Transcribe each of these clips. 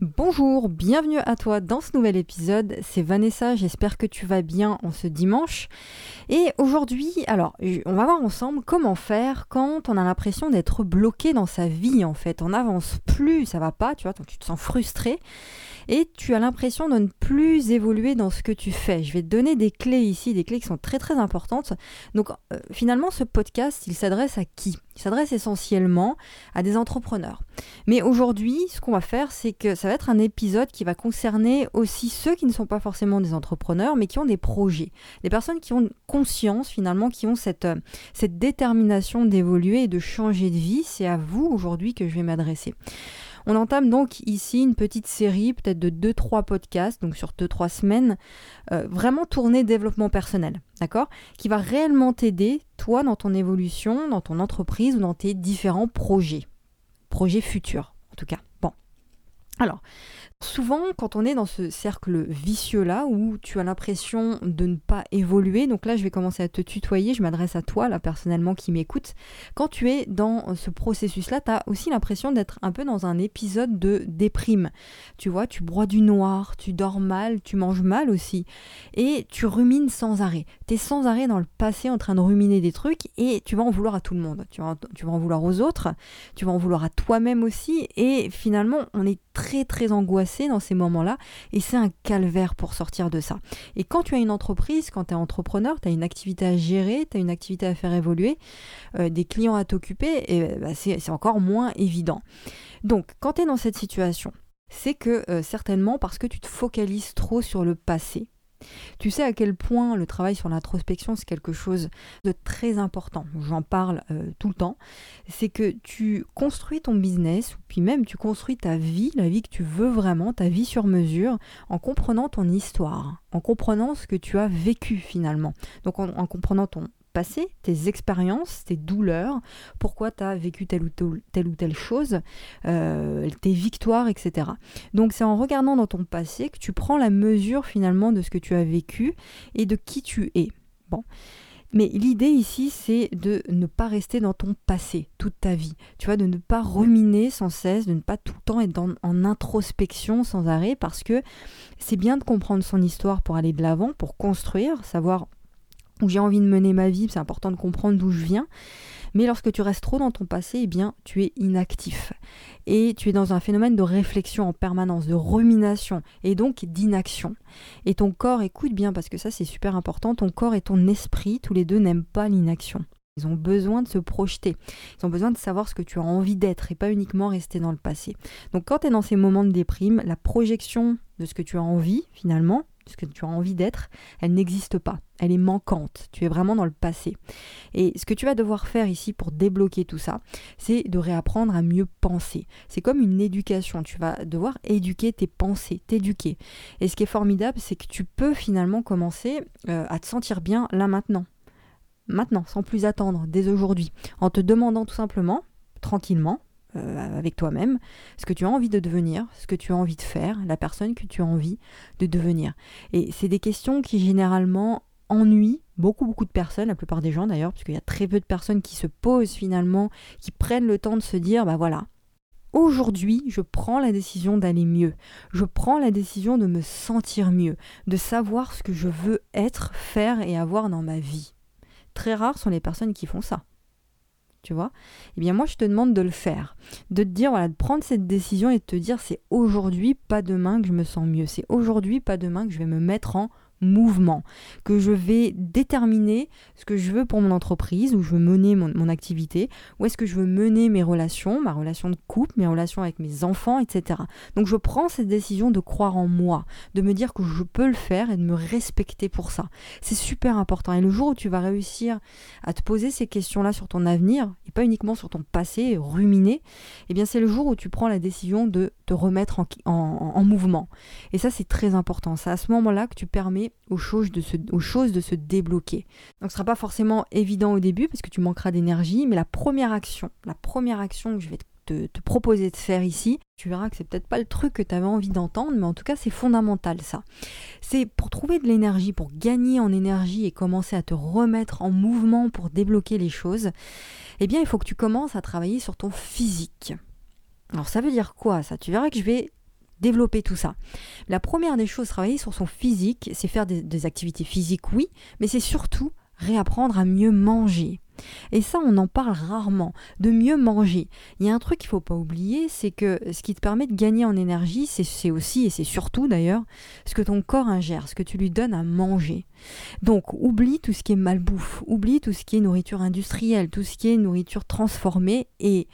Bonjour, bienvenue à toi dans ce nouvel épisode. C'est Vanessa, j'espère que tu vas bien en ce dimanche. Et aujourd'hui, alors, on va voir ensemble comment faire quand on a l'impression d'être bloqué dans sa vie en fait. On n'avance plus, ça va pas, tu vois, tu te sens frustré et tu as l'impression de ne plus évoluer dans ce que tu fais. Je vais te donner des clés ici, des clés qui sont très très importantes. Donc euh, finalement, ce podcast, il s'adresse à qui? Il s'adresse essentiellement à des entrepreneurs. Mais aujourd'hui, ce qu'on va faire, c'est que ça va être un épisode qui va concerner aussi ceux qui ne sont pas forcément des entrepreneurs, mais qui ont des projets. Des personnes qui ont conscience finalement, qui ont cette, euh, détermination d'évoluer et de changer de vie. C'est à vous aujourd'hui que je vais m'adresser. On entame donc ici une petite série, peut-être de 2-3 podcasts, donc sur 2-3 semaines, euh, vraiment tournée développement personnel, d'accord? Qui va réellement t'aider, toi, dans ton évolution, dans ton entreprise ou dans tes différents projets. Projets futurs, en tout cas. Bon. Alors, Souvent, quand on est dans ce cercle vicieux-là, où tu as l'impression de ne pas évoluer, donc là je vais commencer à te tutoyer, je m'adresse à toi, là personnellement qui m'écoute, quand tu es dans ce processus-là, tu as aussi l'impression d'être un peu dans un épisode de déprime. Tu vois, tu broies du noir, tu dors mal, tu manges mal aussi, et tu rumines sans arrêt. Tu es sans arrêt dans le passé en train de ruminer des trucs, et tu vas en vouloir à tout le monde. Tu vas, tu vas en vouloir aux autres, tu vas en vouloir à toi-même aussi, et finalement on est très très angoissé dans ces moments-là et c'est un calvaire pour sortir de ça. Et quand tu as une entreprise, quand tu es entrepreneur, tu as une activité à gérer, tu as une activité à faire évoluer, euh, des clients à t'occuper, et bah, c'est encore moins évident. Donc quand tu es dans cette situation, c'est que euh, certainement parce que tu te focalises trop sur le passé, tu sais à quel point le travail sur l'introspection, c'est quelque chose de très important. J'en parle euh, tout le temps. C'est que tu construis ton business, puis même tu construis ta vie, la vie que tu veux vraiment, ta vie sur mesure, en comprenant ton histoire, en comprenant ce que tu as vécu finalement. Donc en comprenant ton passé, tes expériences, tes douleurs, pourquoi tu as vécu telle ou telle, ou telle chose, euh, tes victoires, etc. Donc c'est en regardant dans ton passé que tu prends la mesure finalement de ce que tu as vécu et de qui tu es. Bon. Mais l'idée ici, c'est de ne pas rester dans ton passé toute ta vie. Tu vois, de ne pas ruminer sans cesse, de ne pas tout le temps être en introspection sans arrêt, parce que c'est bien de comprendre son histoire pour aller de l'avant, pour construire, savoir où j'ai envie de mener ma vie, c'est important de comprendre d'où je viens. Mais lorsque tu restes trop dans ton passé, eh bien, tu es inactif. Et tu es dans un phénomène de réflexion en permanence, de rumination et donc d'inaction. Et ton corps, écoute bien parce que ça c'est super important, ton corps et ton esprit, tous les deux n'aiment pas l'inaction. Ils ont besoin de se projeter. Ils ont besoin de savoir ce que tu as envie d'être et pas uniquement rester dans le passé. Donc quand tu es dans ces moments de déprime, la projection de ce que tu as envie finalement, ce que tu as envie d'être, elle n'existe pas. Elle est manquante. Tu es vraiment dans le passé. Et ce que tu vas devoir faire ici pour débloquer tout ça, c'est de réapprendre à mieux penser. C'est comme une éducation. Tu vas devoir éduquer tes pensées, t'éduquer. Et ce qui est formidable, c'est que tu peux finalement commencer euh, à te sentir bien là maintenant. Maintenant, sans plus attendre, dès aujourd'hui, en te demandant tout simplement, tranquillement, euh, avec toi-même, ce que tu as envie de devenir, ce que tu as envie de faire, la personne que tu as envie de devenir. Et c'est des questions qui généralement ennuient beaucoup beaucoup de personnes, la plupart des gens d'ailleurs, parce qu'il y a très peu de personnes qui se posent finalement, qui prennent le temps de se dire, bah voilà, aujourd'hui je prends la décision d'aller mieux, je prends la décision de me sentir mieux, de savoir ce que je veux être, faire et avoir dans ma vie. Très rares sont les personnes qui font ça tu vois. Eh bien moi je te demande de le faire, de te dire voilà, de prendre cette décision et de te dire c'est aujourd'hui pas demain que je me sens mieux, c'est aujourd'hui pas demain que je vais me mettre en mouvement, que je vais déterminer ce que je veux pour mon entreprise, où je veux mener mon, activité, où est-ce que je veux mener mes relations, ma relation de couple, mes relations avec mes enfants, etc. Donc je prends cette décision de croire en moi, de me dire que je peux le faire et de me respecter pour ça. C'est super important. Et le jour où tu vas réussir à te poser ces questions-là sur ton avenir, et pas uniquement sur ton passé, ruminer, eh bien c'est le jour où tu prends la décision de te remettre en, en mouvement. Et ça c'est très important. C'est à ce moment-là que tu permets aux choses de se, aux choses de débloquer. Donc ce sera pas forcément évident au début parce que tu manqueras d'énergie, mais la première action, la première action que je vais te, te proposer de faire ici, tu verras que c'est peut-être pas le truc que tu avais envie d'entendre, mais en tout cas c'est fondamental ça. C'est pour trouver de l'énergie, pour gagner en énergie et commencer à te remettre en mouvement pour débloquer les choses, eh bien il faut que tu commences à travailler sur ton physique. Alors ça veut dire quoi ça? Tu verras que je vais développer tout ça. La première des choses, travailler sur son physique, c'est faire des, activités physiques, oui, mais c'est surtout réapprendre à mieux manger. Et ça, on en parle rarement, de mieux manger. Il y a un truc qu'il ne faut pas oublier, c'est que ce qui te permet de gagner en énergie, c'est aussi, et c'est surtout d'ailleurs, ce que ton corps ingère, ce que tu lui donnes à manger. Donc, oublie tout ce qui est malbouffe, oublie tout ce qui est nourriture industrielle, tout ce qui est nourriture transformée, et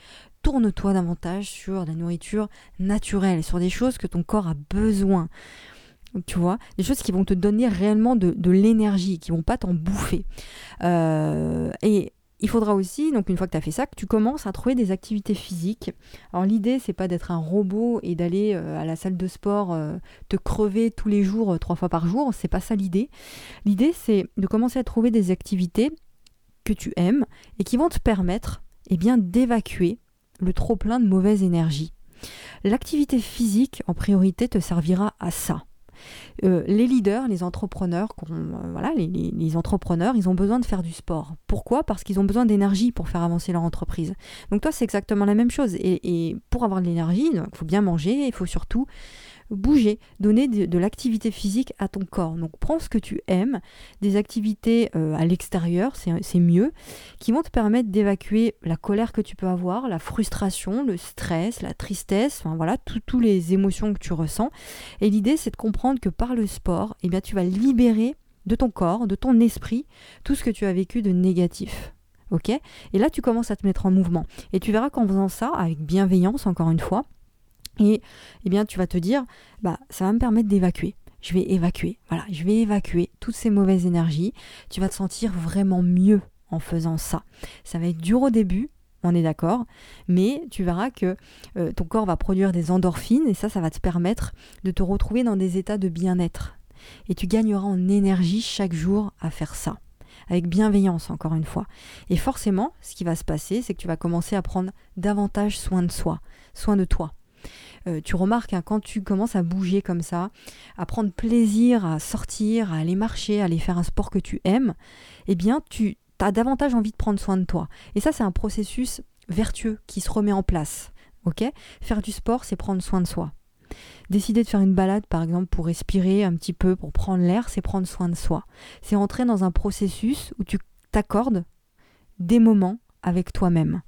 tourne-toi davantage sur la nourriture naturelle, sur des choses que ton corps a besoin. Tu vois, des choses qui vont te donner réellement de, l'énergie, qui vont pas t'en bouffer. Euh, et il faudra aussi, donc une fois que tu as fait ça, que tu commences à trouver des activités physiques. Alors l'idée, c'est pas d'être un robot et d'aller euh, à la salle de sport euh, te crever tous les jours, trois fois par jour. C'est pas ça l'idée. L'idée, c'est de commencer à trouver des activités que tu aimes et qui vont te permettre eh bien, d'évacuer le trop-plein de mauvaise énergie. L'activité physique, en priorité, te servira à ça. Euh, les leaders, les entrepreneurs, euh, voilà, les, entrepreneurs, ils ont besoin de faire du sport. Pourquoi? Parce qu'ils ont besoin d'énergie pour faire avancer leur entreprise. Donc toi, c'est exactement la même chose. Et, et pour avoir de l'énergie, il faut bien manger, il faut surtout bouger, donner de, l'activité physique à ton corps. Donc prends ce que tu aimes, des activités euh, à l'extérieur, c'est mieux, qui vont te permettre d'évacuer la colère que tu peux avoir, la frustration, le stress, la tristesse, enfin voilà, toutes les émotions que tu ressens. Et l'idée, c'est de comprendre que par le sport, eh bien, tu vas libérer de ton corps, de ton esprit, tout ce que tu as vécu de négatif. Ok? Et là, tu commences à te mettre en mouvement. Et tu verras qu'en faisant ça, avec bienveillance, encore une fois, et eh bien, tu vas te dire, bah, ça va me permettre d'évacuer. Je vais évacuer. Voilà, je vais évacuer toutes ces mauvaises énergies. Tu vas te sentir vraiment mieux en faisant ça. Ça va être dur au début, on est d'accord, mais tu verras que euh, ton corps va produire des endorphines et ça, ça va te permettre de te retrouver dans des états de bien-être. Et tu gagneras en énergie chaque jour à faire ça avec bienveillance encore une fois. Et forcément, ce qui va se passer, c'est que tu vas commencer à prendre davantage soin de soi, soin de toi. Euh, tu remarques hein, quand tu commences à bouger comme ça, à prendre plaisir à sortir, à aller marcher, à aller faire un sport que tu aimes, eh bien tu as davantage envie de prendre soin de toi. Et ça, c'est un processus vertueux qui se remet en place. Ok? Faire du sport, c'est prendre soin de soi. Décider de faire une balade, par exemple, pour respirer un petit peu, pour prendre l'air, c'est prendre soin de soi. C'est entrer dans un processus où tu t'accordes des moments avec toi-même.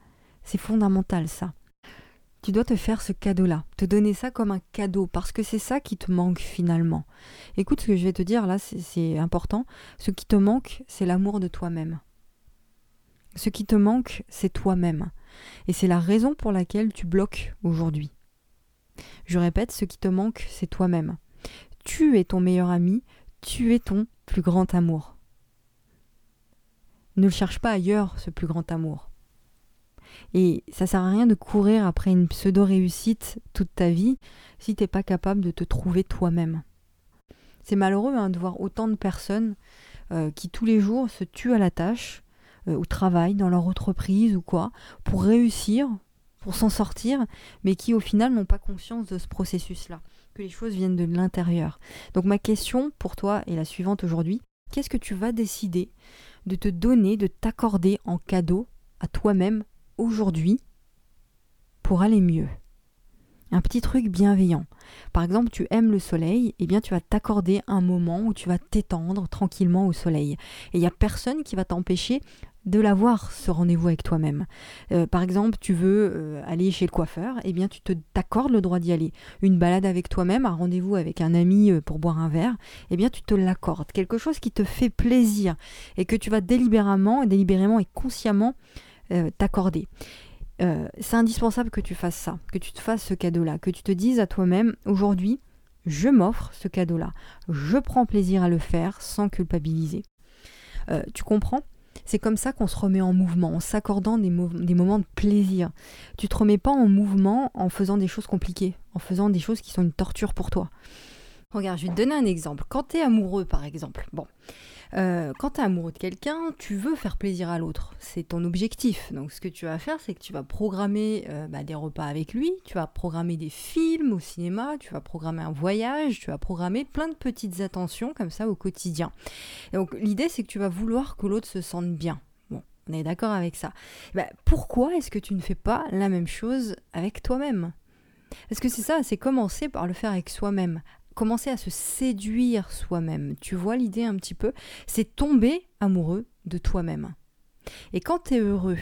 C'est fondamental ça tu dois te faire ce cadeau-là, te donner ça comme un cadeau, parce que c'est ça qui te manque finalement. Écoute ce que je vais te dire là, c'est important. Ce qui te manque, c'est l'amour de toi-même. Ce qui te manque, c'est toi-même. Et c'est la raison pour laquelle tu bloques aujourd'hui. Je répète, ce qui te manque, c'est toi-même. Tu es ton meilleur ami, tu es ton plus grand amour. Ne le cherche pas ailleurs, ce plus grand amour. Et ça sert à rien de courir après une pseudo-réussite toute ta vie si t'es pas capable de te trouver toi-même. C'est malheureux hein, de voir autant de personnes euh, qui tous les jours se tuent à la tâche, euh, ou travaillent dans leur entreprise ou quoi, pour réussir, pour s'en sortir, mais qui au final n'ont pas conscience de ce processus-là, que les choses viennent de l'intérieur. Donc ma question pour toi est la suivante aujourd'hui. Qu'est-ce que tu vas décider de te donner, de t'accorder en cadeau à toi-même aujourd'hui pour aller mieux. Un petit truc bienveillant. Par exemple, tu aimes le soleil, et eh bien tu vas t'accorder un moment où tu vas t'étendre tranquillement au soleil. Et il n'y a personne qui va t'empêcher de l'avoir, ce rendez-vous avec toi-même. Euh, par exemple, tu veux euh, aller chez le coiffeur, et eh bien tu te t'accordes le droit d'y aller. Une balade avec toi-même, un rendez-vous avec un ami euh, pour boire un verre, et eh bien tu te l'accordes. Quelque chose qui te fait plaisir et que tu vas délibérément, délibérément et consciemment euh, t'accorder. Euh, c'est indispensable que tu fasses ça, que tu te fasses ce cadeau-là, que tu te dises à toi-même, aujourd'hui, je m'offre ce cadeau-là, je prends plaisir à le faire sans culpabiliser. Euh, tu comprends? C'est comme ça qu'on se remet en mouvement, en s'accordant des, moments de plaisir. Tu te remets pas en mouvement en faisant des choses compliquées, en faisant des choses qui sont une torture pour toi. Regarde, je vais te donner un exemple. Quand tu es amoureux, par exemple, bon, euh, quand tu es amoureux de quelqu'un, tu veux faire plaisir à l'autre. C'est ton objectif. Donc ce que tu vas faire, c'est que tu vas programmer euh, bah, des repas avec lui, tu vas programmer des films au cinéma, tu vas programmer un voyage, tu vas programmer plein de petites attentions comme ça au quotidien. donc l'idée, c'est que tu vas vouloir que l'autre se sente bien. Bon, on est d'accord avec ça. Bah, pourquoi est-ce que tu ne fais pas la même chose avec toi-même? Parce que c'est ça, c'est commencer par le faire avec soi-même. Commencer à se séduire soi-même. Tu vois l'idée un petit peu? C'est tomber amoureux de toi-même. Et quand tu es heureux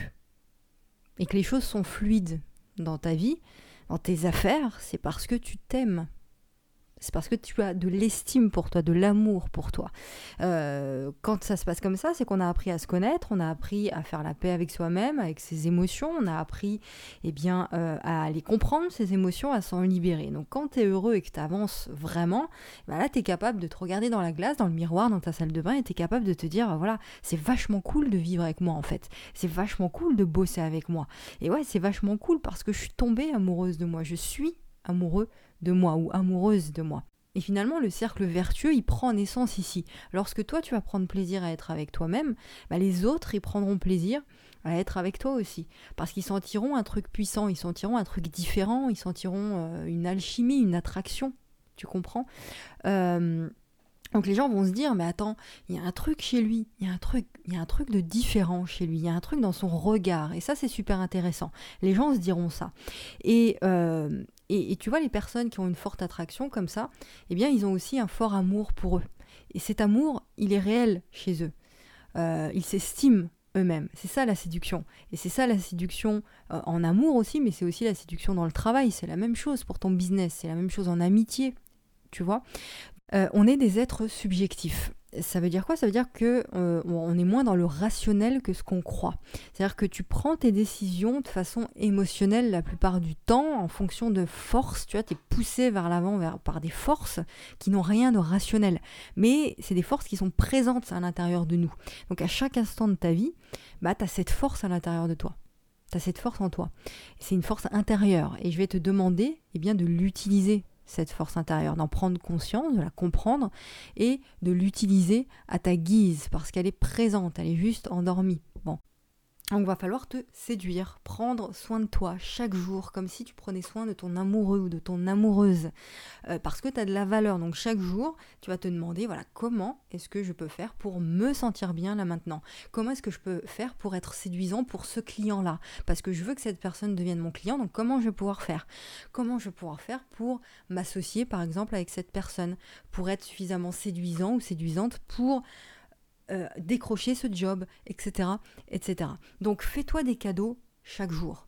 et que les choses sont fluides dans ta vie, dans tes affaires, c'est parce que tu t'aimes c'est parce que tu as de l'estime pour toi, de l'amour pour toi. Euh, quand ça se passe comme ça, c'est qu'on a appris à se connaître, on a appris à faire la paix avec soi-même, avec ses émotions, on a appris eh bien, euh, à les comprendre, ses émotions, à s'en libérer. Donc quand tu es heureux et que tu avances vraiment, bah là, tu es capable de te regarder dans la glace, dans le miroir, dans ta salle de bain, et tu es capable de te dire, voilà, c'est vachement cool de vivre avec moi en fait. C'est vachement cool de bosser avec moi. Et ouais, c'est vachement cool parce que je suis tombée amoureuse de moi. Je suis amoureux de moi ou amoureuse de moi. Et finalement, le cercle vertueux, il prend naissance ici. Lorsque toi, tu vas prendre plaisir à être avec toi-même, bah, les autres, ils prendront plaisir à être avec toi aussi. Parce qu'ils sentiront un truc puissant, ils sentiront un truc différent, ils sentiront euh, une alchimie, une attraction. Tu comprends? Euh, donc les gens vont se dire, mais attends, il y a un truc chez lui, il y a un truc, il y a un truc de différent chez lui, il y a un truc dans son regard, et ça c'est super intéressant. Les gens se diront ça. Et, euh, et, tu vois, les personnes qui ont une forte attraction comme ça, eh bien, ils ont aussi un fort amour pour eux. Et cet amour, il est réel chez eux. Euh, ils s'estiment eux-mêmes. C'est ça la séduction. Et c'est ça la séduction euh, en amour aussi, mais c'est aussi la séduction dans le travail. C'est la même chose pour ton business, c'est la même chose en amitié. Tu vois? Euh, on est des êtres subjectifs. Ça veut dire quoi? Ça veut dire que euh, on est moins dans le rationnel que ce qu'on croit. C'est-à-dire que tu prends tes décisions de façon émotionnelle la plupart du temps, en fonction de forces. Tu vois, es poussé vers l'avant par des forces qui n'ont rien de rationnel. Mais c'est des forces qui sont présentes à l'intérieur de nous. Donc à chaque instant de ta vie, bah, as cette force à l'intérieur de toi. Tu as cette force en toi. C'est une force intérieure. Et je vais te demander eh bien, de l'utiliser cette force intérieure, d'en prendre conscience, de la comprendre et de l'utiliser à ta guise parce qu'elle est présente, elle est juste endormie. Donc va falloir te séduire, prendre soin de toi chaque jour, comme si tu prenais soin de ton amoureux ou de ton amoureuse, euh, parce que tu as de la valeur. Donc chaque jour, tu vas te demander, voilà, comment est-ce que je peux faire pour me sentir bien là maintenant? Comment est-ce que je peux faire pour être séduisant pour ce client-là? Parce que je veux que cette personne devienne mon client, donc comment je vais pouvoir faire? Comment je vais pouvoir faire pour m'associer par exemple avec cette personne, pour être suffisamment séduisant ou séduisante pour euh, décrocher ce job, etc., etc. Donc fais-toi des cadeaux chaque jour.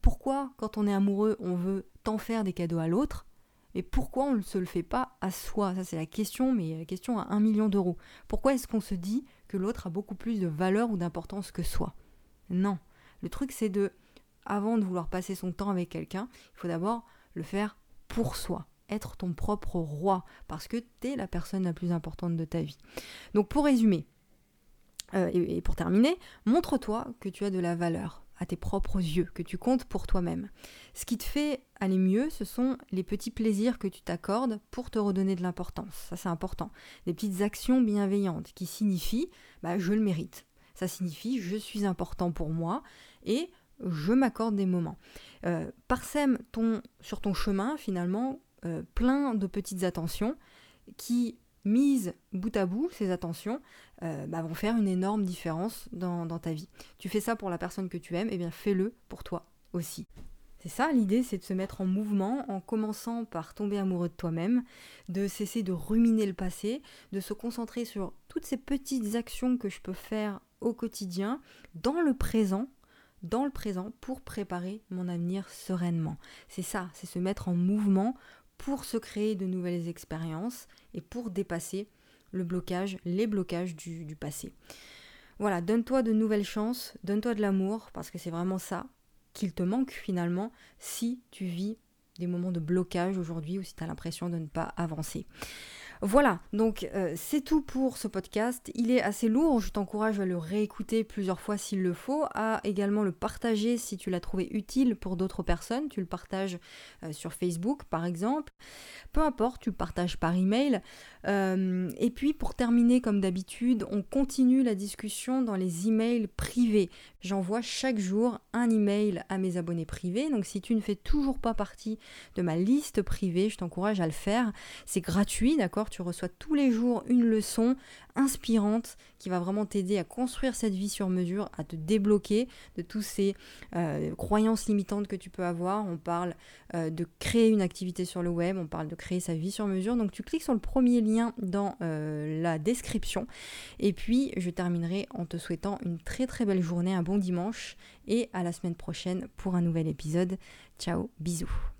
Pourquoi, quand on est amoureux, on veut tant faire des cadeaux à l'autre et pourquoi on ne se le fait pas à soi? Ça, c'est la question, mais la question à un million d'euros. Pourquoi est-ce qu'on se dit que l'autre a beaucoup plus de valeur ou d'importance que soi? Non. Le truc, c'est de, avant de vouloir passer son temps avec quelqu'un, il faut d'abord le faire pour soi ton propre roi, parce que tu es la personne la plus importante de ta vie. Donc pour résumer, euh, et, pour terminer, montre-toi que tu as de la valeur à tes propres yeux, que tu comptes pour toi-même. Ce qui te fait aller mieux, ce sont les petits plaisirs que tu t'accordes pour te redonner de l'importance. Ça, c'est important. Des petites actions bienveillantes qui signifient bah, je le mérite. Ça signifie je suis important pour moi et je m'accorde des moments. Euh, parsème ton, sur ton chemin, finalement, euh, plein de petites attentions qui, mises bout à bout, ces attentions, euh, bah, vont faire une énorme différence dans, ta vie. Tu fais ça pour la personne que tu aimes, et eh bien fais-le pour toi aussi. C'est ça l'idée, c'est de se mettre en mouvement en commençant par tomber amoureux de toi-même, de cesser de ruminer le passé, de se concentrer sur toutes ces petites actions que je peux faire au quotidien, dans le présent, dans le présent, pour préparer mon avenir sereinement. C'est ça, c'est se mettre en mouvement pour se créer de nouvelles expériences et pour dépasser le blocage, les blocages du, passé. Voilà, donne-toi de nouvelles chances, donne-toi de l'amour, parce que c'est vraiment ça qu'il te manque finalement si tu vis des moments de blocage aujourd'hui ou si tu as l'impression de ne pas avancer. Voilà, donc euh, c'est tout pour ce podcast. Il est assez lourd, je t'encourage à le réécouter plusieurs fois s'il le faut, à également le partager si tu l'as trouvé utile pour d'autres personnes. Tu le partages euh, sur Facebook par exemple. Peu importe, tu le partages par email. Euh, et puis pour terminer, comme d'habitude, on continue la discussion dans les emails privés. J'envoie chaque jour un email à mes abonnés privés. Donc si tu ne fais toujours pas partie de ma liste privée, je t'encourage à le faire. C'est gratuit, d'accord? Tu reçois tous les jours une leçon inspirante qui va vraiment t'aider à construire cette vie sur mesure, à te débloquer de tous ces euh, croyances limitantes que tu peux avoir. On parle euh, de créer une activité sur le web, on parle de créer sa vie sur mesure. Donc tu cliques sur le premier lien dans euh, la description. Et puis je terminerai en te souhaitant une très très belle journée, un bon dimanche et à la semaine prochaine pour un nouvel épisode. Ciao, bisous.